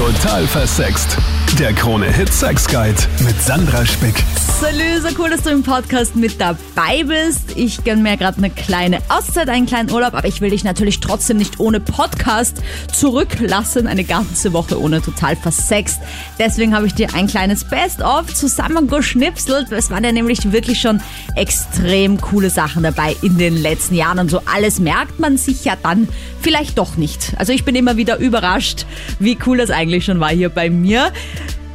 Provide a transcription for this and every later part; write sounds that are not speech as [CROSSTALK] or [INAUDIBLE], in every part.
Total versext. Der Krone-Hit Sex Guide mit Sandra Spick. Salü, so cool, dass du im Podcast mit dabei bist. Ich gönn mir gerade eine kleine Auszeit, einen kleinen Urlaub, aber ich will dich natürlich trotzdem nicht ohne Podcast zurücklassen. Eine ganze Woche ohne total versext. Deswegen habe ich dir ein kleines Best-of zusammengeschnipselt. Es waren ja nämlich wirklich schon extrem coole Sachen dabei in den letzten Jahren und so alles merkt man sich ja dann vielleicht doch nicht. Also ich bin immer wieder überrascht, wie cool das eigentlich schon war hier bei mir.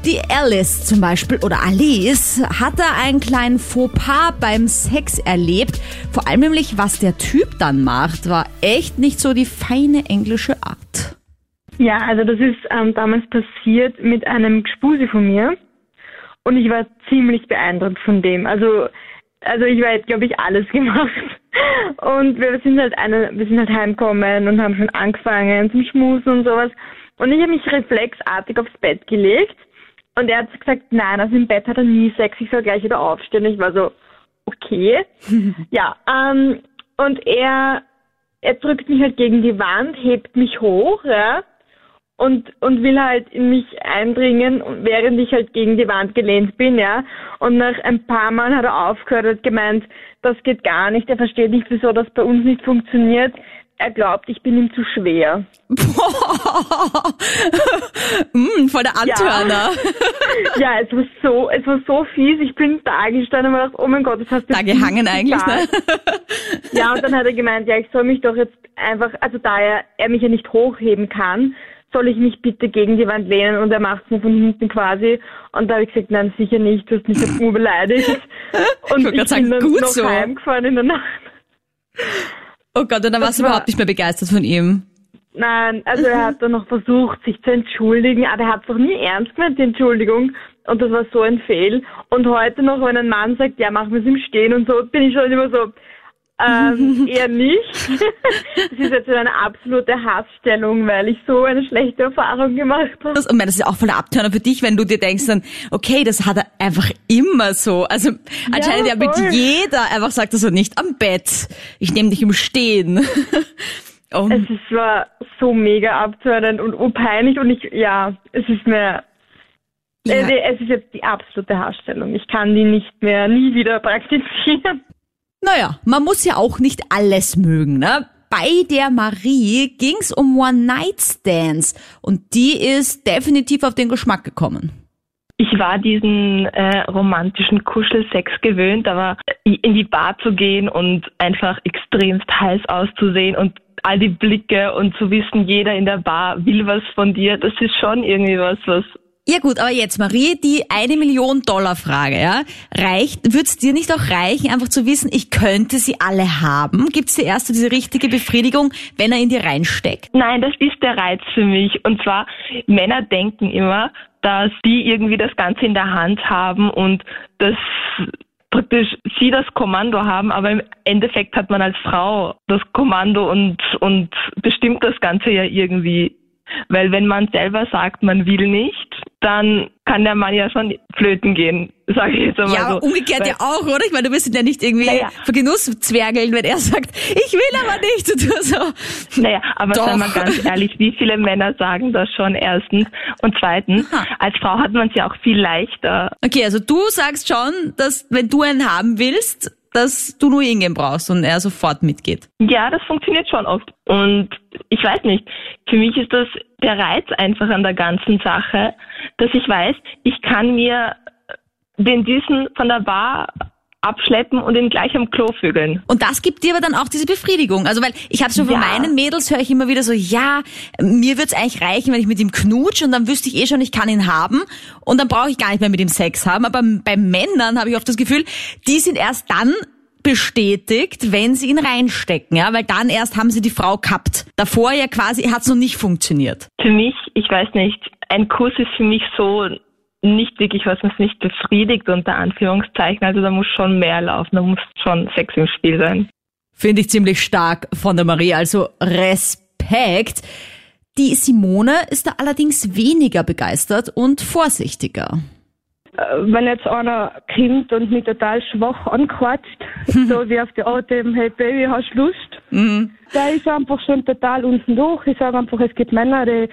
Die Alice zum Beispiel oder Alice hat da einen kleinen Fauxpas beim Sex erlebt. Vor allem nämlich, was der Typ dann macht, war echt nicht so die feine englische Art. Ja, also das ist ähm, damals passiert mit einem Gespusi von mir und ich war ziemlich beeindruckt von dem. Also, also ich war glaube ich, alles [LAUGHS] gemacht. Und wir sind halt eine, wir sind halt heimgekommen und haben schon angefangen zum Schmusen und sowas. Und ich habe mich reflexartig aufs Bett gelegt und er hat gesagt, nein, also im Bett hat er nie Sex, ich soll gleich wieder aufstehen. Ich war so, okay. [LAUGHS] ja, ähm, und er, er drückt mich halt gegen die Wand, hebt mich hoch, ja, und, und will halt in mich eindringen, während ich halt gegen die Wand gelehnt bin, ja. Und nach ein paar Mal hat er aufgehört und gemeint, das geht gar nicht, er versteht nicht, wieso das bei uns nicht funktioniert er glaubt, ich bin ihm zu schwer. Boah. mm, [LAUGHS] voll der Antörner. Ja. [LAUGHS] ja, es war so, es war so fies. Ich bin da gestanden und mir gedacht, oh mein Gott, das hast du Da gehangen eigentlich, ne? Ja, und dann hat er gemeint, ja, ich soll mich doch jetzt einfach, also da er, er mich ja nicht hochheben kann, soll ich mich bitte gegen die Wand lehnen und er macht es mir von hinten quasi. Und da habe ich gesagt, nein, sicher nicht, du hast mich jetzt nur beleidigt. [LAUGHS] Und ich, ich bin sagen, dann noch so. heimgefahren in der Nacht. Oh Gott, und dann warst du überhaupt nicht mehr begeistert von ihm. Nein, also er hat dann noch versucht, sich zu entschuldigen, aber er hat es doch nie ernst gemeint, die Entschuldigung. Und das war so ein Fehl. Und heute noch, wenn ein Mann sagt, ja, machen wir es im Stehen und so, bin ich schon immer so, ähm, [LAUGHS] eher nicht. [LAUGHS] Das ist jetzt eine absolute Hassstellung, weil ich so eine schlechte Erfahrung gemacht habe. Und das ist auch voll der Abtörner für dich, wenn du dir denkst dann, okay, das hat er einfach immer so. Also anscheinend ja, mit jeder einfach sagt er so nicht am Bett. Ich nehme dich im Stehen. [LAUGHS] oh. Es ist, war so mega abtörnend und, peinlich und ich, ja, es ist mir ja. Es ist jetzt die absolute Hassstellung. Ich kann die nicht mehr, nie wieder praktizieren. Naja, man muss ja auch nicht alles mögen, ne? Bei der Marie ging's um One-Night-Stands und die ist definitiv auf den Geschmack gekommen. Ich war diesen äh, romantischen Kuschelsex gewöhnt, aber in die Bar zu gehen und einfach extremst heiß auszusehen und all die Blicke und zu wissen, jeder in der Bar will was von dir, das ist schon irgendwie was, was ja gut, aber jetzt Marie, die eine Million Dollar Frage, ja, reicht, wird's dir nicht auch reichen, einfach zu wissen, ich könnte sie alle haben? Gibt's dir erst so diese richtige Befriedigung, wenn er in dir reinsteckt? Nein, das ist der Reiz für mich. Und zwar, Männer denken immer, dass die irgendwie das Ganze in der Hand haben und dass praktisch sie das Kommando haben, aber im Endeffekt hat man als Frau das Kommando und, und bestimmt das Ganze ja irgendwie weil wenn man selber sagt, man will nicht, dann kann der Mann ja schon flöten gehen, sage ich jetzt einmal ja, so. Ja, umgekehrt Weil, ja auch, oder? Ich meine, du wirst ihn ja nicht irgendwie naja. vergenusszwergeln, wenn er sagt, ich will aber nicht. Du so. Naja, aber Doch. seien wir ganz ehrlich, wie viele Männer sagen das schon erstens? Und zweitens, Aha. als Frau hat man es ja auch viel leichter. Okay, also du sagst schon, dass wenn du einen haben willst, dass du nur ihn brauchst und er sofort mitgeht. Ja, das funktioniert schon oft. Und ich weiß nicht, für mich ist das der Reiz einfach an der ganzen Sache, dass ich weiß, ich kann mir den Düsen von der Bar abschleppen und ihn gleich am Klo vögeln. Und das gibt dir aber dann auch diese Befriedigung. Also weil ich habe schon von ja. meinen Mädels höre ich immer wieder so, ja, mir wird's eigentlich reichen, wenn ich mit ihm knutsch und dann wüsste ich eh schon, ich kann ihn haben und dann brauche ich gar nicht mehr mit ihm Sex haben. Aber bei Männern habe ich oft das Gefühl, die sind erst dann bestätigt, wenn sie ihn reinstecken, ja, weil dann erst haben sie die Frau gehabt. Davor ja quasi hat's noch nicht funktioniert. Für mich, ich weiß nicht, ein Kuss ist für mich so nicht wirklich was mich nicht befriedigt, unter Anführungszeichen. Also da muss schon mehr laufen, da muss schon Sex im Spiel sein. Finde ich ziemlich stark von der Marie, also Respekt. Die Simone ist da allerdings weniger begeistert und vorsichtiger. Äh, wenn jetzt einer kommt und mich total schwach anquatscht, so wie auf die Art eben, hey Baby, hast du Lust? Mhm. Der ist einfach schon total unten durch. Ich sage einfach, es gibt Männer, die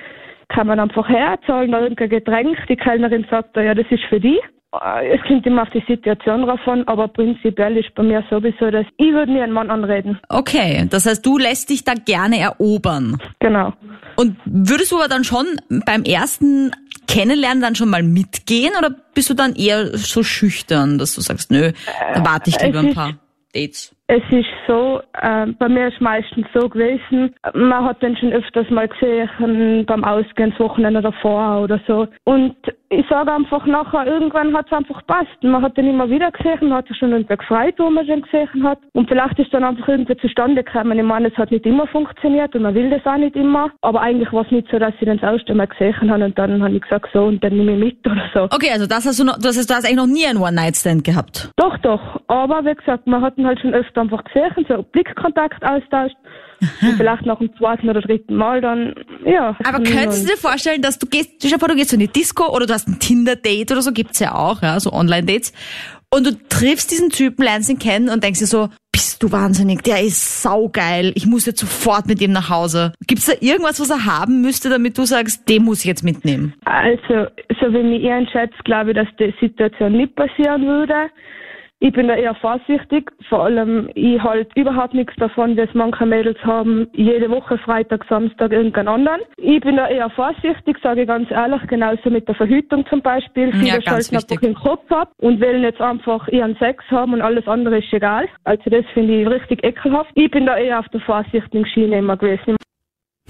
kommen einfach her, zahlen da irgendein Getränk, die Kellnerin sagt, ja, das ist für die. Äh, Es kommt immer auf die Situation drauf an, aber prinzipiell ist bei mir sowieso, dass ich würde nie einen Mann anreden. Okay, das heißt, du lässt dich da gerne erobern. Genau. Und würdest du aber dann schon beim ersten Kennenlernen dann schon mal mitgehen oder bist du dann eher so schüchtern, dass du sagst, nö, da warte ich lieber ein ist- paar Dates? Es ist so, äh, bei mir ist meistens so gewesen, man hat den schon öfters mal gesehen beim Ausgehen, Wochenende davor oder so. Und ich sage einfach nachher, irgendwann hat es einfach passt. Man hat den immer wieder gesehen, man hat sich schon irgendwie gefreut, wo man den gesehen hat. Und vielleicht ist dann einfach irgendwie zustande gekommen. Ich meine, es hat nicht immer funktioniert und man will das auch nicht immer. Aber eigentlich war es nicht so, dass ich den das erste Mal gesehen habe und dann habe ich gesagt, so, und dann nehme ich mit oder so. Okay, also das hast du noch, das heißt, du hast eigentlich noch nie einen One-Night-Stand gehabt. Doch, doch. Aber wie gesagt, man hat ihn halt schon öfter einfach gesehen, so Blickkontakt austauscht. Und vielleicht nach dem zweiten oder dritten Mal dann, ja. Aber könntest du dir vorstellen, dass du gehst, stell dir vor, du gehst in die Disco oder du hast ein Tinder-Date oder so, gibt's ja auch, ja, so Online-Dates. Und du triffst diesen Typen, lernst ihn kennen und denkst dir so, bist du wahnsinnig, der ist saugeil, ich muss jetzt sofort mit ihm nach Hause. Gibt's da irgendwas, was er haben müsste, damit du sagst, den muss ich jetzt mitnehmen? Also, so wie mich einschätze, glaube ich, dass die Situation nicht passieren würde. Ich bin da eher vorsichtig. Vor allem, ich halt überhaupt nichts davon, dass manche Mädels haben, jede Woche Freitag, Samstag irgendeinen anderen. Ich bin da eher vorsichtig, sage ich ganz ehrlich, genauso mit der Verhütung zum Beispiel. Ja, Viele ganz schalten einfach den Kopf ab und wollen jetzt einfach ihren Sex haben und alles andere ist egal. Also das finde ich richtig ekelhaft. Ich bin da eher auf der vorsichtigen Schiene immer gewesen.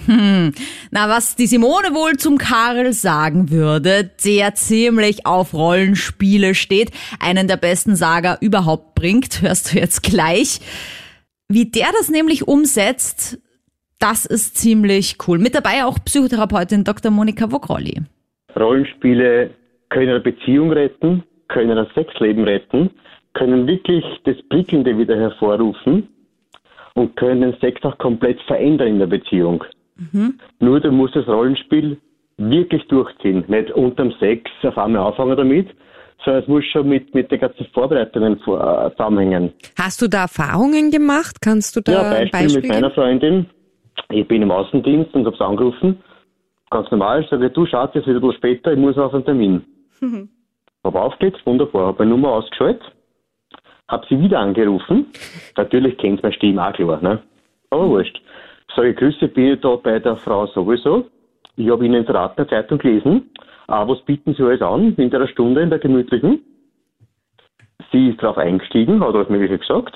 Hm. Na, was die Simone wohl zum Karl sagen würde, der ziemlich auf Rollenspiele steht, einen der besten Saga überhaupt bringt, hörst du jetzt gleich. Wie der das nämlich umsetzt, das ist ziemlich cool. Mit dabei auch Psychotherapeutin Dr. Monika Vogrolli. Rollenspiele können eine Beziehung retten, können ein Sexleben retten, können wirklich das Prickelnde wieder hervorrufen und können Sex auch komplett verändern in der Beziehung. Nur du musst das Rollenspiel wirklich durchziehen, nicht unterm Sex auf einmal anfangen damit, sondern es muss schon mit, mit den ganzen Vorbereitungen vor, äh, zusammenhängen. Hast du da Erfahrungen gemacht? Kannst du da Ja, ein Beispiel, Beispiel mit meiner? Freundin. Ich bin im Außendienst und hab's angerufen. Ganz normal, sage du, Schatz, jetzt wieder ein bisschen später, ich muss auf einen Termin. Hab aufgelegt, wunderbar, hab meine Nummer ausgeschaltet, hab sie wieder angerufen. Natürlich kennt meine Stimme auch klar, ne? Aber wurscht. Sage, Grüße, bin ich da bei der Frau sowieso. Ich habe Ihnen in der Ratner Zeitung gelesen. Ah, was bieten Sie alles an in der Stunde, in der gemütlichen? Sie ist darauf eingestiegen, hat alles Mögliche gesagt.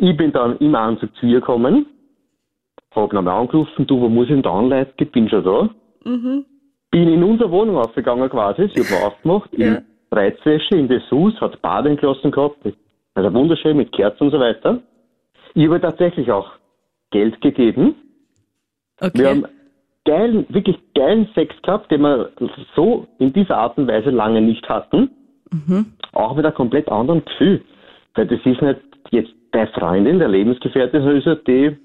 Ich bin dann im Anzug zu ihr gekommen, hab nochmal angerufen, du, wo muss ich denn da anleiten? Ich bin schon da. Bin in unsere Wohnung aufgegangen quasi, sie hat mir [LAUGHS] aufgemacht, in Reizwäsche, in Dessous, hat Baden gelassen gehabt, also wunderschön mit Kerzen und so weiter. Ich habe tatsächlich auch Geld gegeben. Okay. Wir haben geilen, wirklich geilen Sex gehabt, den wir so in dieser Art und Weise lange nicht hatten. Auch mit einem komplett anderen Gefühl. Weil das ist nicht jetzt deine Freundin, der Lebensgefährtin, sondern ist ja die,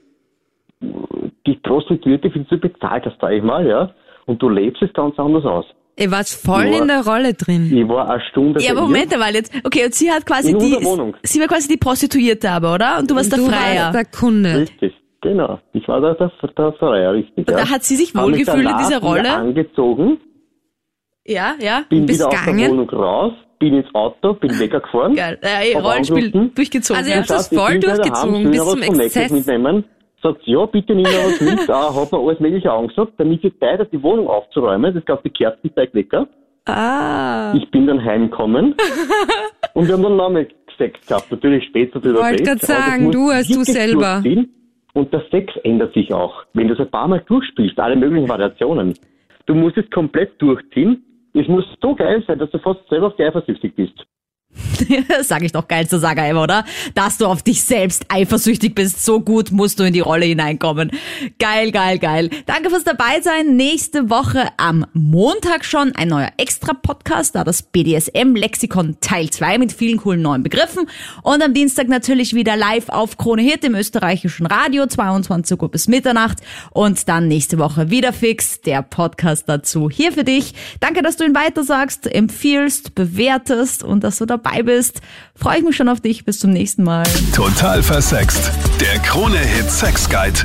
die Prostituierte, für die du bezahlt hast, sag ich mal, ja. Und du lebst es ganz anders aus. Ihr wart voll Ja. in der Rolle drin. Ich war eine Stunde Ja, aber. Moment mal jetzt. Okay, und sie hat quasi In die, Wohnung. sie war quasi die Prostituierte aber, oder? Und du warst der du Freier. warst der Kunde. Richtig, genau. Ich war der, der, der Freier, richtig. Ja. da hat sie sich Hab wohlgefühlt in dieser Rolle? angezogen, Ja, ja. bin Bist wieder aus der gegangen? Wohnung raus, bin ins Auto, bin weggefahren. Geil. Äh, Hab Rollenspiel durchgezogen. Also ihr habt das ich voll bin durchgezogen, bis ich zum Exzess. mitnehmen. Sagt, ja, bitte nimm noch was mit. Ah, hat mir alles Mögliche angesagt, damit ich Zeit habe, die Wohnung aufzuräumen. Das gab die Kerzenzeug lecker. Ah. Ich bin dann heimgekommen [LAUGHS] und wir haben dann nochmal Sex gehabt. Natürlich später drüber Wollte grad aber das sagen, du hast du selber. durchziehen. Und der Sex ändert sich auch. Wenn du es ein paar Mal durchspielst, alle möglichen Variationen. Du musst es komplett durchziehen. Es muss so geil sein, dass du fast selber auf dich eifersüchtig bist. [LAUGHS] Sag ich doch geilste Saga ever, oder? Dass du auf dich selbst eifersüchtig bist. So gut musst du in die Rolle hineinkommen. Geil, geil, geil. Danke fürs dabei sein. Nächste Woche am Montag schon ein neuer Extra-Podcast, da das BDSM-Lexikon Teil 2 mit vielen coolen neuen Begriffen. Und am Dienstag natürlich wieder live auf Krone Hit im österreichischen Radio, 22 Uhr bis Mitternacht. Und dann nächste Woche wieder fix, der Podcast dazu hier für dich. Danke, dass du ihn weitersagst, empfiehlst, bewertest und dass du dabei bist. Freue ich mich schon auf dich. Bis zum nächsten Mal. Total versext. Der Krone-Hit Sex Guide.